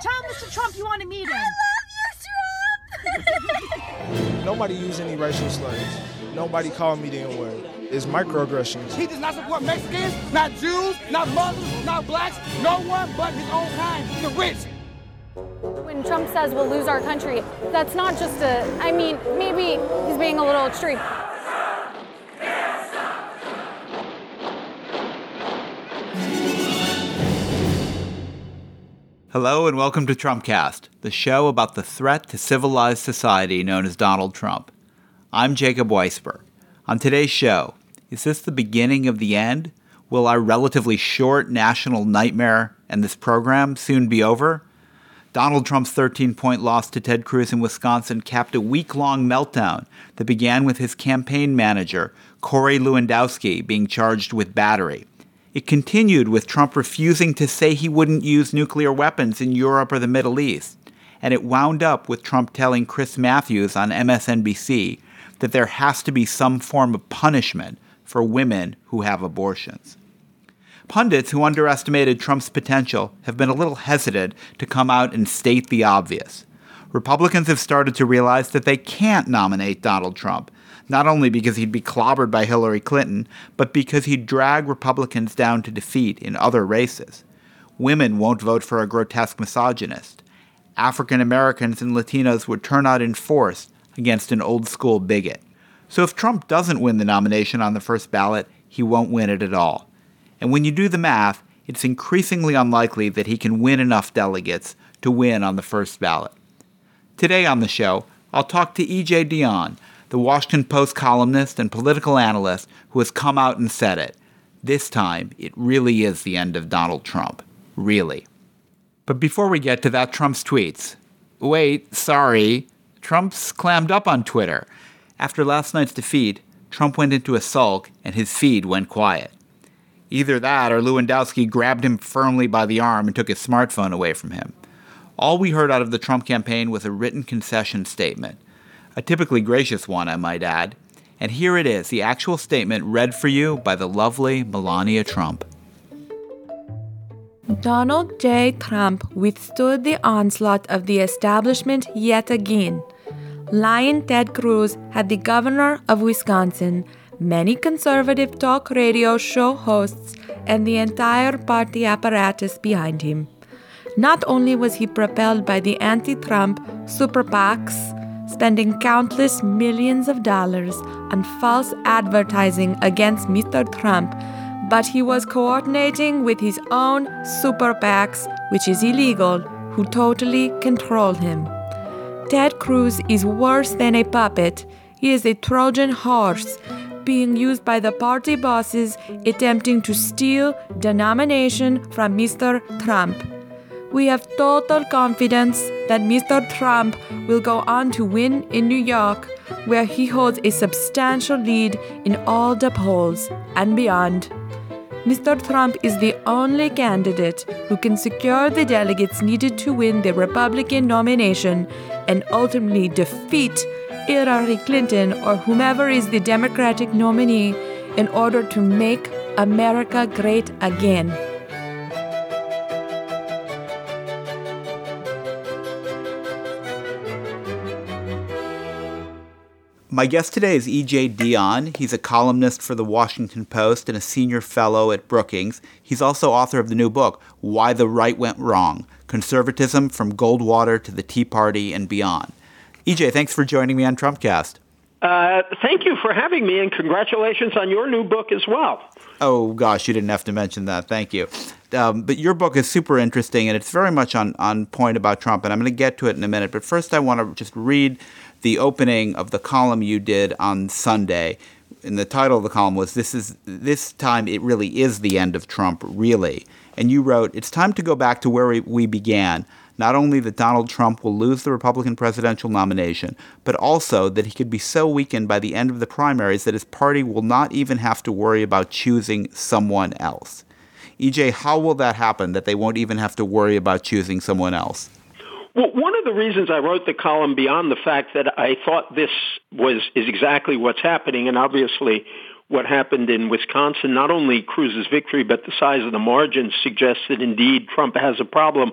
Tell Mr. Trump you want to meet him. I love you, Trump! Nobody used any racial slurs. Nobody called me the N-word. It's microaggressions. He does not support Mexicans, not Jews, not Muslims, not blacks, no one but his own kind, the rich. When Trump says we'll lose our country, that's not just a, I mean, maybe he's being a little extreme. Hello and welcome to Trumpcast, the show about the threat to civilized society known as Donald Trump. I'm Jacob Weisberg. On today's show, is this the beginning of the end? Will our relatively short national nightmare and this program soon be over? Donald Trump's 13 point loss to Ted Cruz in Wisconsin capped a week long meltdown that began with his campaign manager, Corey Lewandowski, being charged with battery. It continued with Trump refusing to say he wouldn't use nuclear weapons in Europe or the Middle East. And it wound up with Trump telling Chris Matthews on MSNBC that there has to be some form of punishment for women who have abortions. Pundits who underestimated Trump's potential have been a little hesitant to come out and state the obvious. Republicans have started to realize that they can't nominate Donald Trump not only because he'd be clobbered by Hillary Clinton, but because he'd drag Republicans down to defeat in other races. Women won't vote for a grotesque misogynist. African Americans and Latinos would turn out in force against an old school bigot. So if Trump doesn't win the nomination on the first ballot, he won't win it at all. And when you do the math, it's increasingly unlikely that he can win enough delegates to win on the first ballot. Today on the show, I'll talk to E.J. Dionne, the Washington Post columnist and political analyst who has come out and said it. This time, it really is the end of Donald Trump. Really. But before we get to that, Trump's tweets. Wait, sorry. Trump's clammed up on Twitter. After last night's defeat, Trump went into a sulk and his feed went quiet. Either that or Lewandowski grabbed him firmly by the arm and took his smartphone away from him. All we heard out of the Trump campaign was a written concession statement a typically gracious one, I might add. And here it is the actual statement read for you by the lovely Melania Trump. Donald J. Trump withstood the onslaught of the establishment yet again. Lyin' Ted Cruz had the governor of Wisconsin, many conservative talk radio show hosts, and the entire party apparatus behind him. Not only was he propelled by the anti Trump super PACs, spending countless millions of dollars on false advertising against Mr. Trump, but he was coordinating with his own super PACs, which is illegal, who totally control him. Ted Cruz is worse than a puppet. He is a Trojan horse being used by the party bosses attempting to steal the nomination from Mr. Trump. We have total confidence that Mr. Trump will go on to win in New York, where he holds a substantial lead in all the polls and beyond. Mr. Trump is the only candidate who can secure the delegates needed to win the Republican nomination and ultimately defeat Hillary Clinton or whomever is the Democratic nominee in order to make America great again. My guest today is E.J. Dionne. He's a columnist for the Washington Post and a senior fellow at Brookings. He's also author of the new book, Why the Right Went Wrong Conservatism from Goldwater to the Tea Party and Beyond. EJ, thanks for joining me on Trumpcast. Uh, thank you for having me, and congratulations on your new book as well. Oh, gosh, you didn't have to mention that. Thank you. Um, but your book is super interesting, and it's very much on, on point about Trump, and I'm going to get to it in a minute. But first, I want to just read the opening of the column you did on Sunday. And the title of the column was "This is this time it really is the end of Trump, really." And you wrote, "It's time to go back to where we, we began, not only that Donald Trump will lose the Republican presidential nomination, but also that he could be so weakened by the end of the primaries that his party will not even have to worry about choosing someone else. EJ, how will that happen that they won't even have to worry about choosing someone else? Well, one of the reasons I wrote the column beyond the fact that I thought this was is exactly what's happening, and obviously what happened in Wisconsin, not only Cruz's victory, but the size of the margin suggests that indeed Trump has a problem.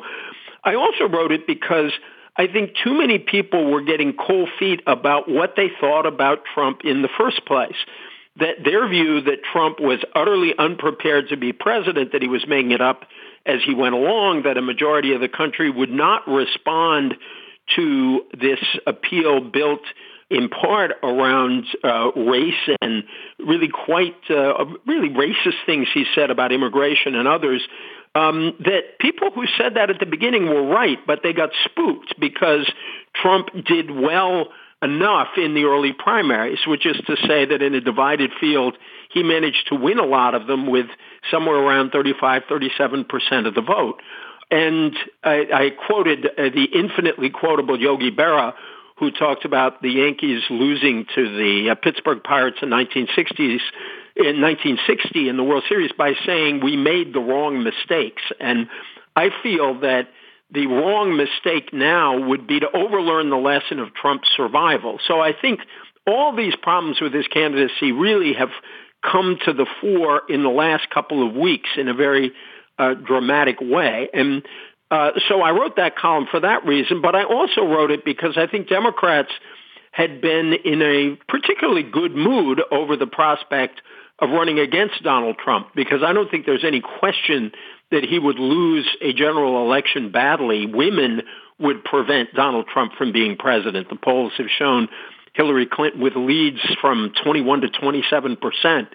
I also wrote it because I think too many people were getting cold feet about what they thought about Trump in the first place. That their view that Trump was utterly unprepared to be president, that he was making it up as he went along, that a majority of the country would not respond to this appeal built in part around uh, race and really quite uh, really racist things he said about immigration and others. Um, that people who said that at the beginning were right, but they got spooked because Trump did well enough in the early primaries, which is to say that in a divided field, he managed to win a lot of them with somewhere around 35, 37% of the vote. And I, I quoted uh, the infinitely quotable Yogi Berra, who talked about the Yankees losing to the uh, Pittsburgh Pirates in 1960s in 1960 in the World Series by saying we made the wrong mistakes. And I feel that the wrong mistake now would be to overlearn the lesson of Trump's survival. So I think all these problems with his candidacy really have come to the fore in the last couple of weeks in a very uh, dramatic way. And uh, so I wrote that column for that reason, but I also wrote it because I think Democrats had been in a particularly good mood over the prospect of running against Donald Trump because I don't think there's any question that he would lose a general election badly. Women would prevent Donald Trump from being president. The polls have shown Hillary Clinton with leads from 21 to 27 percent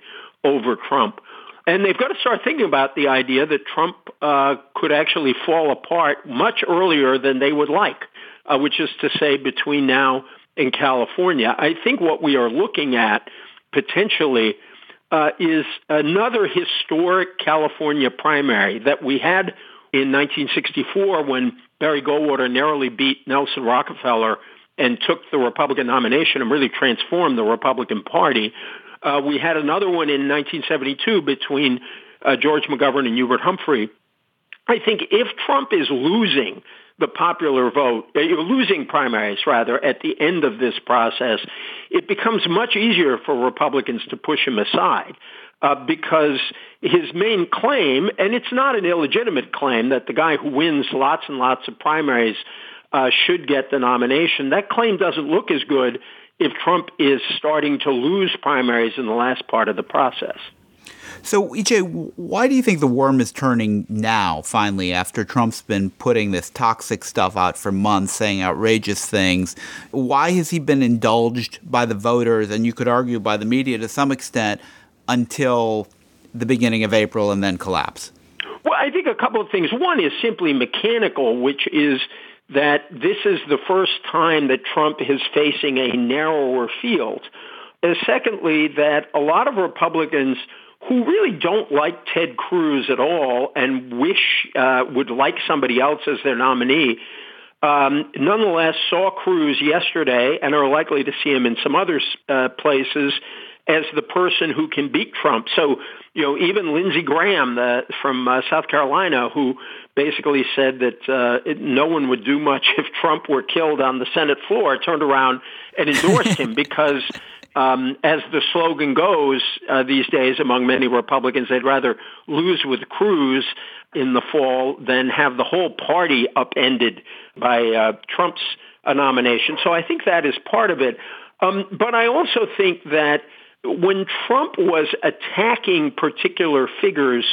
over Trump. And they've got to start thinking about the idea that Trump uh, could actually fall apart much earlier than they would like, uh, which is to say between now and California. I think what we are looking at potentially uh, is another historic California primary that we had in 1964 when Barry Goldwater narrowly beat Nelson Rockefeller and took the Republican nomination and really transformed the Republican Party. Uh, we had another one in 1972 between uh, George McGovern and Hubert Humphrey. I think if Trump is losing the popular vote, uh, losing primaries rather, at the end of this process, it becomes much easier for Republicans to push him aside. Uh, because his main claim, and it's not an illegitimate claim that the guy who wins lots and lots of primaries uh, should get the nomination. That claim doesn't look as good if Trump is starting to lose primaries in the last part of the process. So, EJ, why do you think the worm is turning now, finally, after Trump's been putting this toxic stuff out for months, saying outrageous things? Why has he been indulged by the voters, and you could argue by the media to some extent, until the beginning of April and then collapse? Well, I think a couple of things. One is simply mechanical, which is that this is the first time that Trump is facing a narrower field. And secondly, that a lot of Republicans who really don't like Ted Cruz at all and wish uh, would like somebody else as their nominee, um, nonetheless saw Cruz yesterday and are likely to see him in some other uh, places as the person who can beat Trump. So, you know, even Lindsey Graham the, from uh, South Carolina, who basically said that uh, it, no one would do much if Trump were killed on the Senate floor, turned around and endorsed him because um, as the slogan goes uh, these days among many Republicans, they'd rather lose with Cruz in the fall than have the whole party upended by uh, Trump's uh, nomination. So I think that is part of it. Um, but I also think that when Trump was attacking particular figures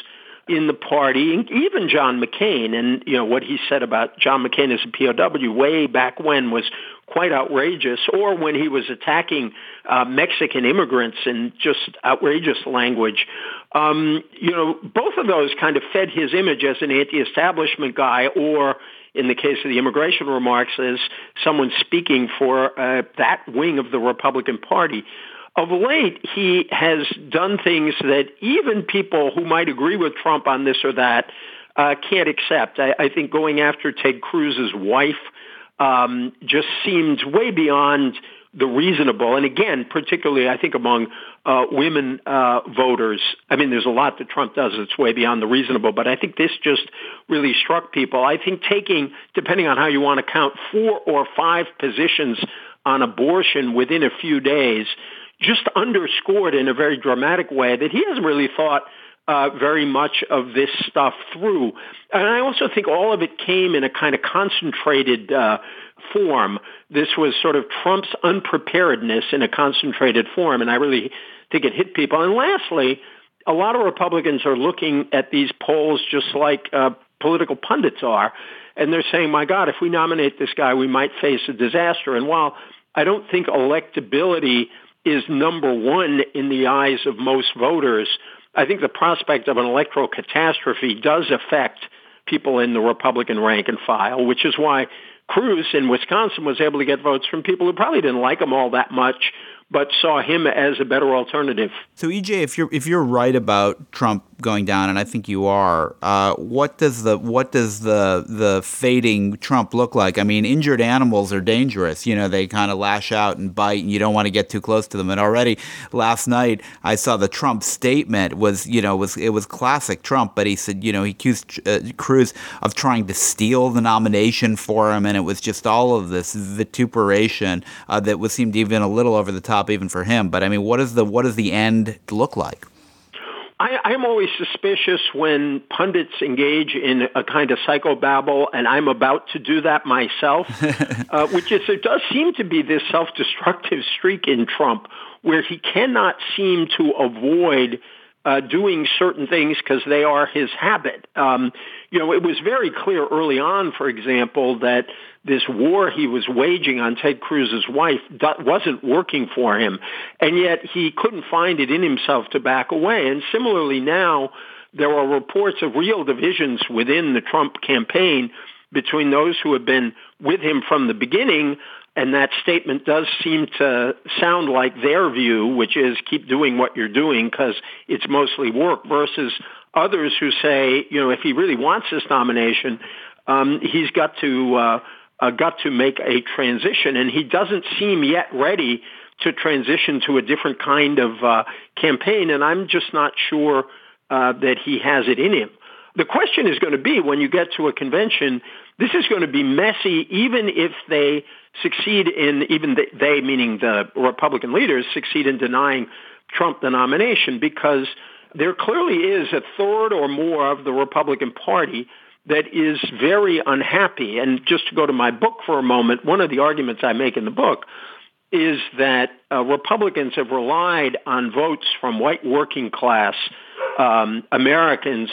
in the party, even John McCain, and you know what he said about John McCain as a POW way back when was quite outrageous, or when he was attacking uh, Mexican immigrants in just outrageous language. Um, you know, both of those kind of fed his image as an anti-establishment guy, or in the case of the immigration remarks, as someone speaking for uh, that wing of the Republican Party of late, he has done things that even people who might agree with Trump on this or that uh, can't accept. I, I think going after Ted Cruz's wife um, just seemed way beyond the reasonable. And again, particularly I think among uh, women uh, voters, I mean, there's a lot that Trump does that's way beyond the reasonable, but I think this just really struck people. I think taking, depending on how you want to count, four or five positions on abortion within a few days just underscored in a very dramatic way that he hasn't really thought uh, very much of this stuff through. And I also think all of it came in a kind of concentrated uh, form. This was sort of Trump's unpreparedness in a concentrated form, and I really think it hit people. And lastly, a lot of Republicans are looking at these polls just like uh, political pundits are, and they're saying, my God, if we nominate this guy, we might face a disaster. And while I don't think electability is number one in the eyes of most voters, I think the prospect of an electoral catastrophe does affect people in the Republican rank and file, which is why Cruz in Wisconsin was able to get votes from people who probably didn't like him all that much, but saw him as a better alternative. So EJ, if you're if you're right about Trump going down, and I think you are, uh, what does the what does the the fading Trump look like? I mean, injured animals are dangerous. You know, they kind of lash out and bite, and you don't want to get too close to them. And already last night, I saw the Trump statement was you know was it was classic Trump, but he said you know he accused uh, Cruz of trying to steal the nomination for him, and it was just all of this vituperation uh, that was seemed even a little over the top even for him. But I mean, what is the what does the end look like? I, am always suspicious when pundits engage in a kind of psychobabble, and I'm about to do that myself, uh, which is there does seem to be this self-destructive streak in Trump where he cannot seem to avoid uh, doing certain things because they are his habit. Um, you know, it was very clear early on, for example, that this war he was waging on Ted Cruz's wife wasn't working for him, and yet he couldn't find it in himself to back away. And similarly now, there are reports of real divisions within the Trump campaign between those who have been with him from the beginning and that statement does seem to sound like their view, which is keep doing what you're doing because it's mostly work versus others who say, you know, if he really wants this nomination, um, he's got to, uh, uh, got to make a transition and he doesn't seem yet ready to transition to a different kind of uh, campaign. And I'm just not sure uh, that he has it in him. The question is going to be when you get to a convention, this is going to be messy even if they succeed in, even they, meaning the Republican leaders, succeed in denying Trump the nomination because there clearly is a third or more of the Republican Party that is very unhappy. And just to go to my book for a moment, one of the arguments I make in the book is that uh, Republicans have relied on votes from white working class um, Americans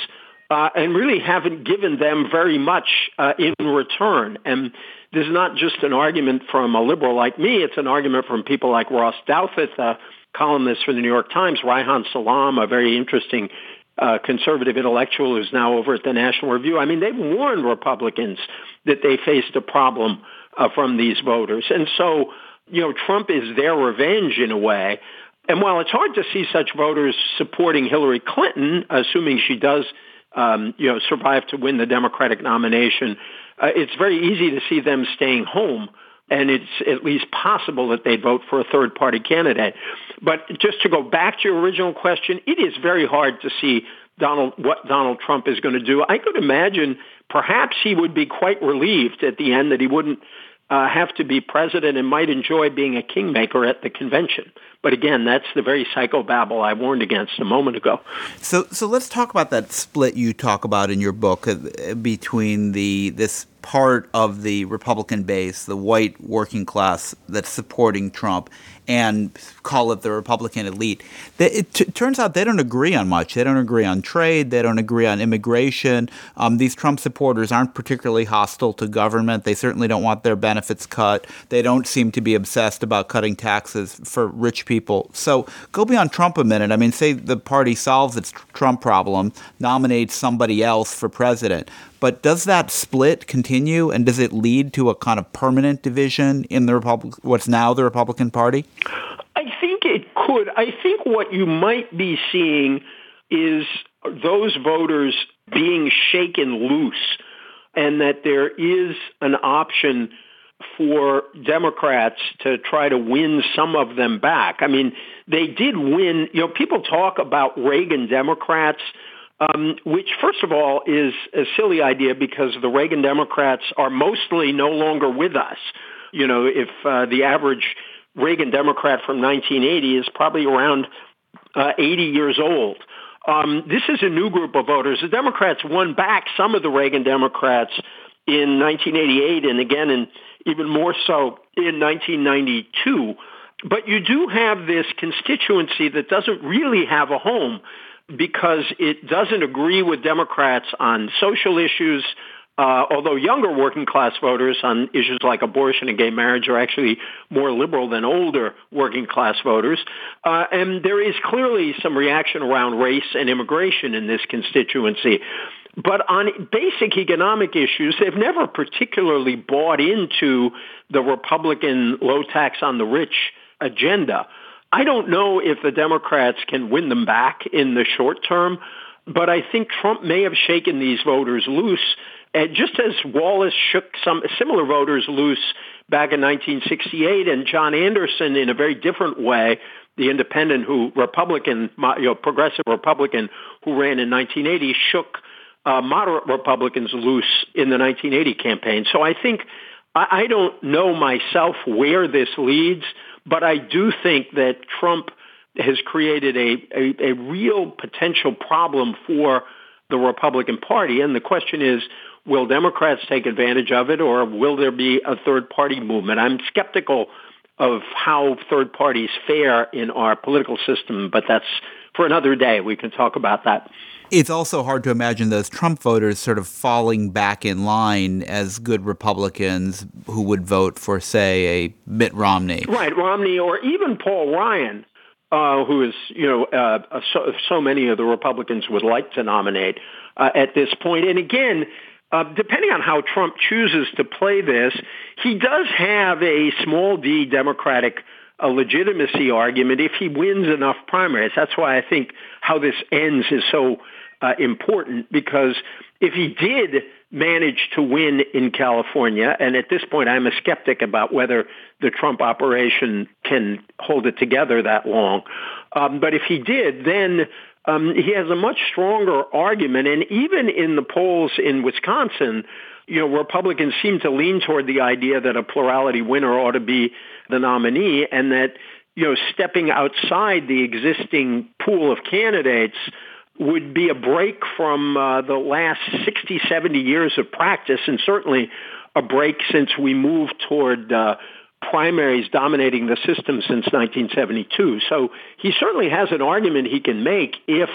uh, and really haven't given them very much uh, in return. And this is not just an argument from a liberal like me. It's an argument from people like Ross Douthat, a columnist for the New York Times, Reihan Salam, a very interesting uh, conservative intellectual who's now over at the National Review. I mean, they've warned Republicans that they faced a problem uh, from these voters. And so, you know, Trump is their revenge in a way. And while it's hard to see such voters supporting Hillary Clinton, assuming she does um, you know, survive to win the Democratic nomination, uh, it's very easy to see them staying home. And it's at least possible that they'd vote for a third party candidate. But just to go back to your original question, it is very hard to see Donald, what Donald Trump is going to do. I could imagine perhaps he would be quite relieved at the end that he wouldn't uh, have to be president and might enjoy being a kingmaker at the convention. But again, that's the very psychobabble I warned against a moment ago. So, so let's talk about that split you talk about in your book uh, between the this part of the Republican base, the white working class that's supporting Trump, and call it the Republican elite. It t- turns out they don't agree on much. They don't agree on trade. They don't agree on immigration. Um, these Trump supporters aren't particularly hostile to government. They certainly don't want their benefits cut. They don't seem to be obsessed about cutting taxes for rich people. So go beyond Trump a minute. I mean, say the party solves its Trump problem, nominates somebody else for president. But does that split continue, and does it lead to a kind of permanent division in the Republic, what's now the Republican Party? I think it could. I think what you might be seeing is those voters being shaken loose and that there is an option for Democrats to try to win some of them back. I mean, they did win. You know, people talk about Reagan Democrats, um, which, first of all, is a silly idea because the Reagan Democrats are mostly no longer with us. You know, if uh, the average Reagan Democrat from 1980 is probably around uh, 80 years old. Um, this is a new group of voters. The Democrats won back some of the Reagan Democrats in 1988 and again in even more so in 1992. But you do have this constituency that doesn't really have a home because it doesn't agree with Democrats on social issues, uh, although younger working class voters on issues like abortion and gay marriage are actually more liberal than older working class voters. Uh, and there is clearly some reaction around race and immigration in this constituency. But on basic economic issues, they've never particularly bought into the Republican low tax on the rich agenda. I don't know if the Democrats can win them back in the short term, but I think Trump may have shaken these voters loose and just as Wallace shook some similar voters loose back in 1968 and John Anderson in a very different way, the independent who Republican, you know, progressive Republican who ran in 1980 shook uh, moderate Republicans loose in the 1980 campaign. So I think I, I don't know myself where this leads, but I do think that Trump has created a, a, a real potential problem for the Republican Party. And the question is, will Democrats take advantage of it or will there be a third party movement? I'm skeptical of how third parties fare in our political system, but that's for another day. We can talk about that. It's also hard to imagine those Trump voters sort of falling back in line as good Republicans who would vote for, say, a Mitt Romney. Right, Romney or even Paul Ryan, uh, who is, you know, uh, so, so, many of the Republicans would like to nominate uh, at this point. And again, uh, depending on how Trump chooses to play this, he does have a small d Democratic a legitimacy argument if he wins enough primaries. That's why I think how this ends is so uh, important because if he did manage to win in California, and at this point I'm a skeptic about whether the Trump operation can hold it together that long, um, but if he did, then um, he has a much stronger argument. And even in the polls in Wisconsin, you know, Republicans seem to lean toward the idea that a plurality winner ought to be the nominee and that, you know, stepping outside the existing pool of candidates would be a break from uh, the last 60, 70 years of practice and certainly a break since we moved toward uh, primaries dominating the system since 1972. So he certainly has an argument he can make if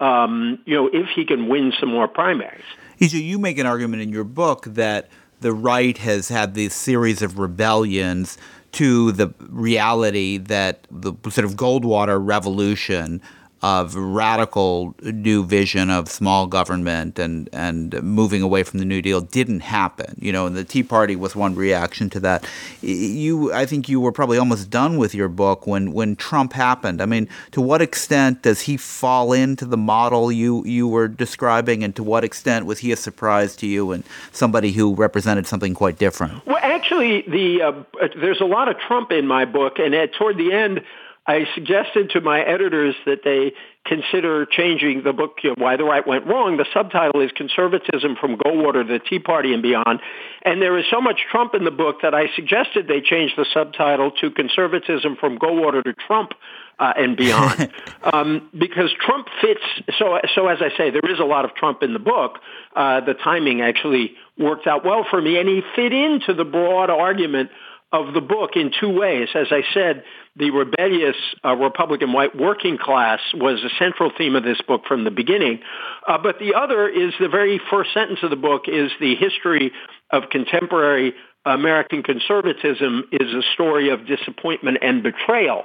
um, you know if he can win some more primaries. EJ, you make an argument in your book that the right has had this series of rebellions to the reality that the sort of Goldwater revolution of radical new vision of small government and and moving away from the New Deal didn't happen. You know, and the Tea Party was one reaction to that. You, I think, you were probably almost done with your book when when Trump happened. I mean, to what extent does he fall into the model you you were describing, and to what extent was he a surprise to you and somebody who represented something quite different? Well, actually, the uh, there's a lot of Trump in my book, and at, toward the end. I suggested to my editors that they consider changing the book, you know, Why the Right Went Wrong. The subtitle is Conservatism from Goldwater to the Tea Party and Beyond. And there is so much Trump in the book that I suggested they change the subtitle to Conservatism from Goldwater to Trump uh, and beyond. um, because Trump fits, so, so as I say, there is a lot of Trump in the book. Uh, the timing actually worked out well for me, and he fit into the broad argument of the book in two ways. As I said, the rebellious uh, Republican white working class was a central theme of this book from the beginning. Uh, but the other is the very first sentence of the book is the history of contemporary American conservatism is a story of disappointment and betrayal.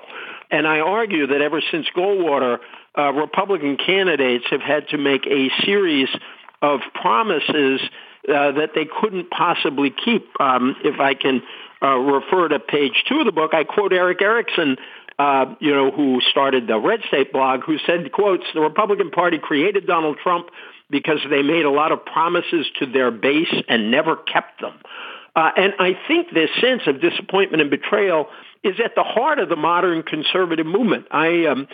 And I argue that ever since Goldwater, uh, Republican candidates have had to make a series of promises uh, that they couldn't possibly keep. Um, if I can uh, refer to page two of the book, I quote Erick Erickson, uh, you know, who started the Red State blog, who said, quotes, the Republican Party created Donald Trump because they made a lot of promises to their base and never kept them. Uh, and I think this sense of disappointment and betrayal is at the heart of the modern conservative movement. I um,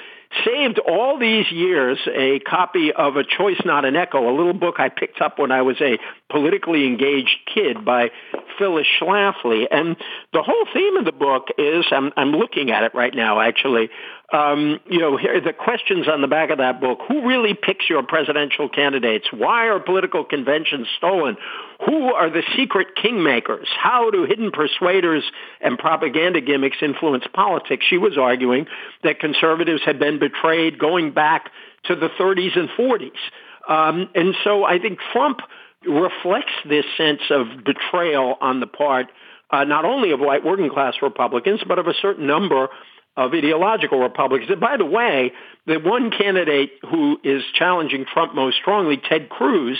saved all these years a copy of A Choice Not an Echo, a little book I picked up when I was a politically engaged kid by Phyllis Schlafly. And the whole theme of the book is, I'm, I'm looking at it right now actually, um, you know, here the questions on the back of that book. Who really picks your presidential candidates? Why are political conventions stolen? Who are the secret kingmakers? How do hidden persuaders and propaganda gimmicks influence politics? She was arguing that conservatives had been betrayed going back to the 30s and 40s. Um, and so I think Trump reflects this sense of betrayal on the part uh, not only of white working class Republicans, but of a certain number of ideological Republicans. And by the way, the one candidate who is challenging Trump most strongly, Ted Cruz,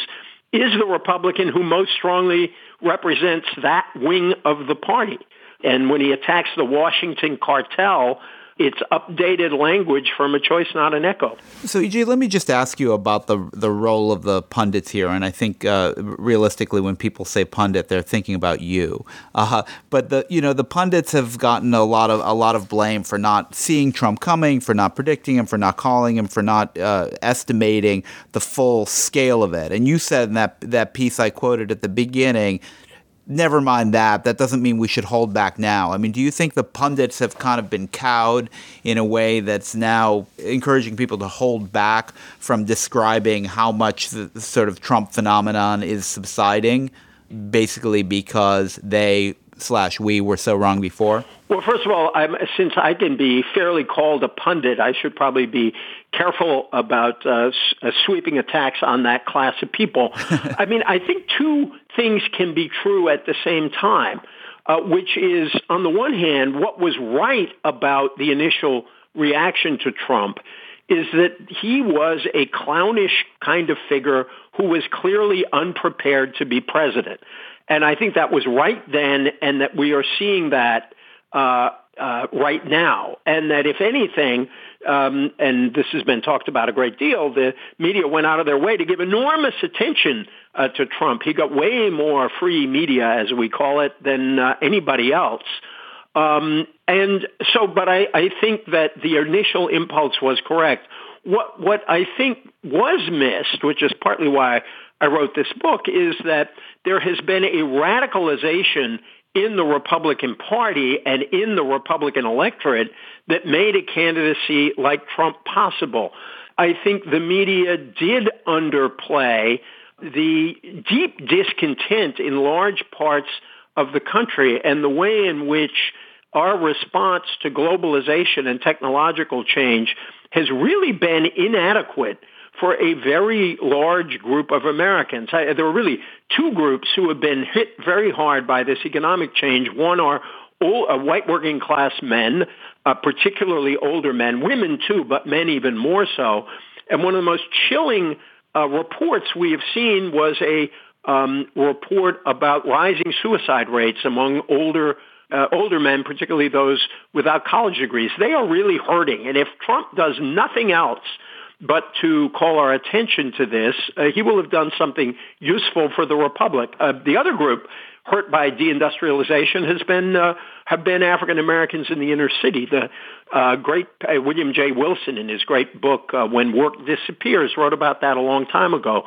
is the Republican who most strongly represents that wing of the party. And when he attacks the Washington cartel, it's updated language from a choice, not an echo. So, EJ, let me just ask you about the the role of the pundits here. And I think uh, realistically, when people say pundit, they're thinking about you. Uh, but the you know the pundits have gotten a lot of a lot of blame for not seeing Trump coming, for not predicting him, for not calling him, for not uh, estimating the full scale of it. And you said in that that piece I quoted at the beginning never mind that. That doesn't mean we should hold back now. I mean, do you think the pundits have kind of been cowed in a way that's now encouraging people to hold back from describing how much the sort of Trump phenomenon is subsiding, basically because they slash we were so wrong before? Well, first of all, I'm, since I can be fairly called a pundit, I should probably be careful about uh, uh, sweeping attacks on that class of people. I mean, I think two things can be true at the same time, uh, which is, on the one hand, what was right about the initial reaction to Trump is that he was a clownish kind of figure who was clearly unprepared to be president. And I think that was right then, and that we are seeing that uh, uh, right now. And that if anything, um, and this has been talked about a great deal, the media went out of their way to give enormous attention uh, to Trump. He got way more free media, as we call it, than uh, anybody else. Um, and so, but I, I think that the initial impulse was correct. What what I think was missed, which is partly why I wrote this book, is that there has been a radicalization in the Republican Party and in the Republican electorate that made a candidacy like Trump possible. I think the media did underplay the deep discontent in large parts of the country and the way in which our response to globalization and technological change has really been inadequate for a very large group of Americans. There are really two groups who have been hit very hard by this economic change. One are old, uh, white working class men, uh, particularly older men, women too, but men even more so. And one of the most chilling uh, reports we have seen was a um, report about rising suicide rates among older uh, older men, particularly those without college degrees. They are really hurting. And if Trump does nothing else but to call our attention to this, uh, he will have done something useful for the republic. Uh, the other group hurt by deindustrialization has been uh, have been African Americans in the inner city. The uh, great uh, William J. Wilson, in his great book uh, "When Work Disappears," wrote about that a long time ago.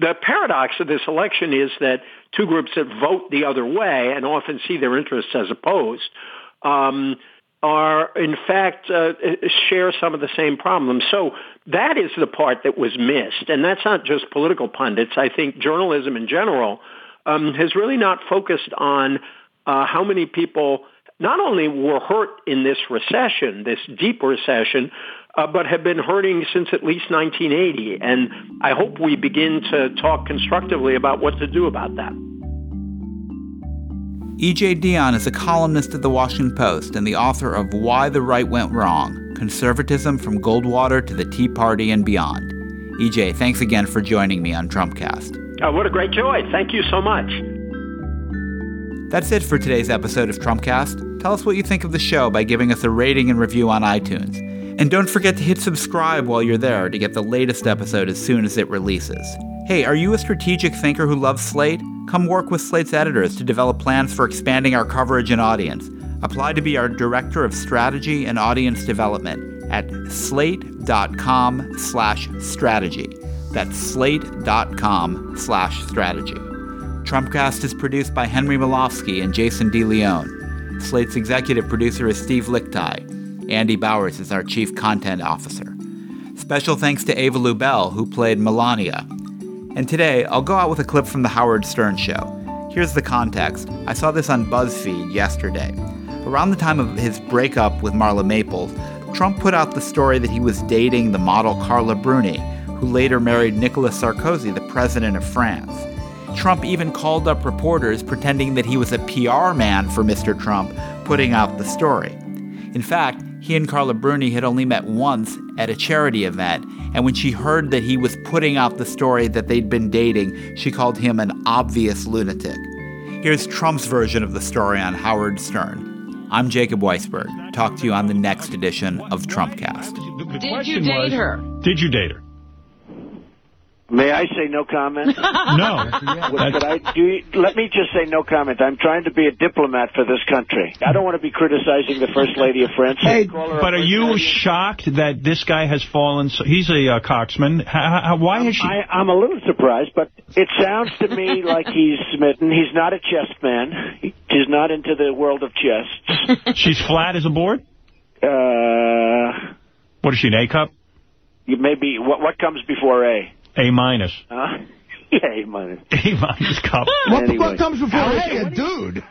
The paradox of this election is that two groups that vote the other way and often see their interests as opposed. Um, are in fact uh, share some of the same problems. So that is the part that was missed, and that's not just political pundits. I think journalism in general um, has really not focused on uh, how many people not only were hurt in this recession, this deep recession, uh, but have been hurting since at least 1980. And I hope we begin to talk constructively about what to do about that. E.J. Dionne is a columnist at the Washington Post and the author of Why the Right Went Wrong Conservatism from Goldwater to the Tea Party and Beyond. EJ, thanks again for joining me on Trumpcast. Oh, what a great joy. Thank you so much. That's it for today's episode of Trumpcast. Tell us what you think of the show by giving us a rating and review on iTunes. And don't forget to hit subscribe while you're there to get the latest episode as soon as it releases. Hey, are you a strategic thinker who loves Slate? Come work with Slate's editors to develop plans for expanding our coverage and audience. Apply to be our Director of Strategy and Audience Development at slate.com slash strategy. That's slate.com slash strategy. Trumpcast is produced by Henry Molofsky and Jason DeLeon. Slate's executive producer is Steve Lickteig. Andy Bowers is our chief content officer. Special thanks to Ava Lubell, who played Melania. And today, I'll go out with a clip from The Howard Stern Show. Here's the context. I saw this on BuzzFeed yesterday. Around the time of his breakup with Marla Maples, Trump put out the story that he was dating the model Carla Bruni, who later married Nicolas Sarkozy, the president of France. Trump even called up reporters pretending that he was a PR man for Mr. Trump, putting out the story. In fact, he and Carla Bruni had only met once at a charity event, and when she heard that he was putting out the story that they'd been dating, she called him an obvious lunatic. Here's Trump's version of the story on Howard Stern. I'm Jacob Weisberg. Talk to you on the next edition of Trumpcast. Did you date was, her? Did you date her? May I say no comment? no. Could I do, let me just say no comment. I'm trying to be a diplomat for this country. I don't want to be criticizing the First Lady of France. Hey, but are you shocked that this guy has fallen? So, he's a uh, coxman. How, how, why I'm, she... I, I'm a little surprised, but it sounds to me like he's smitten. He's not a chess man. He's not into the world of chess. She's flat as a board? Uh... What is she, an A cup? You maybe what what comes before A? A minus. Huh? Yeah, A minus. A minus cup. What Anyway. the fuck comes before Hey, A? a dude.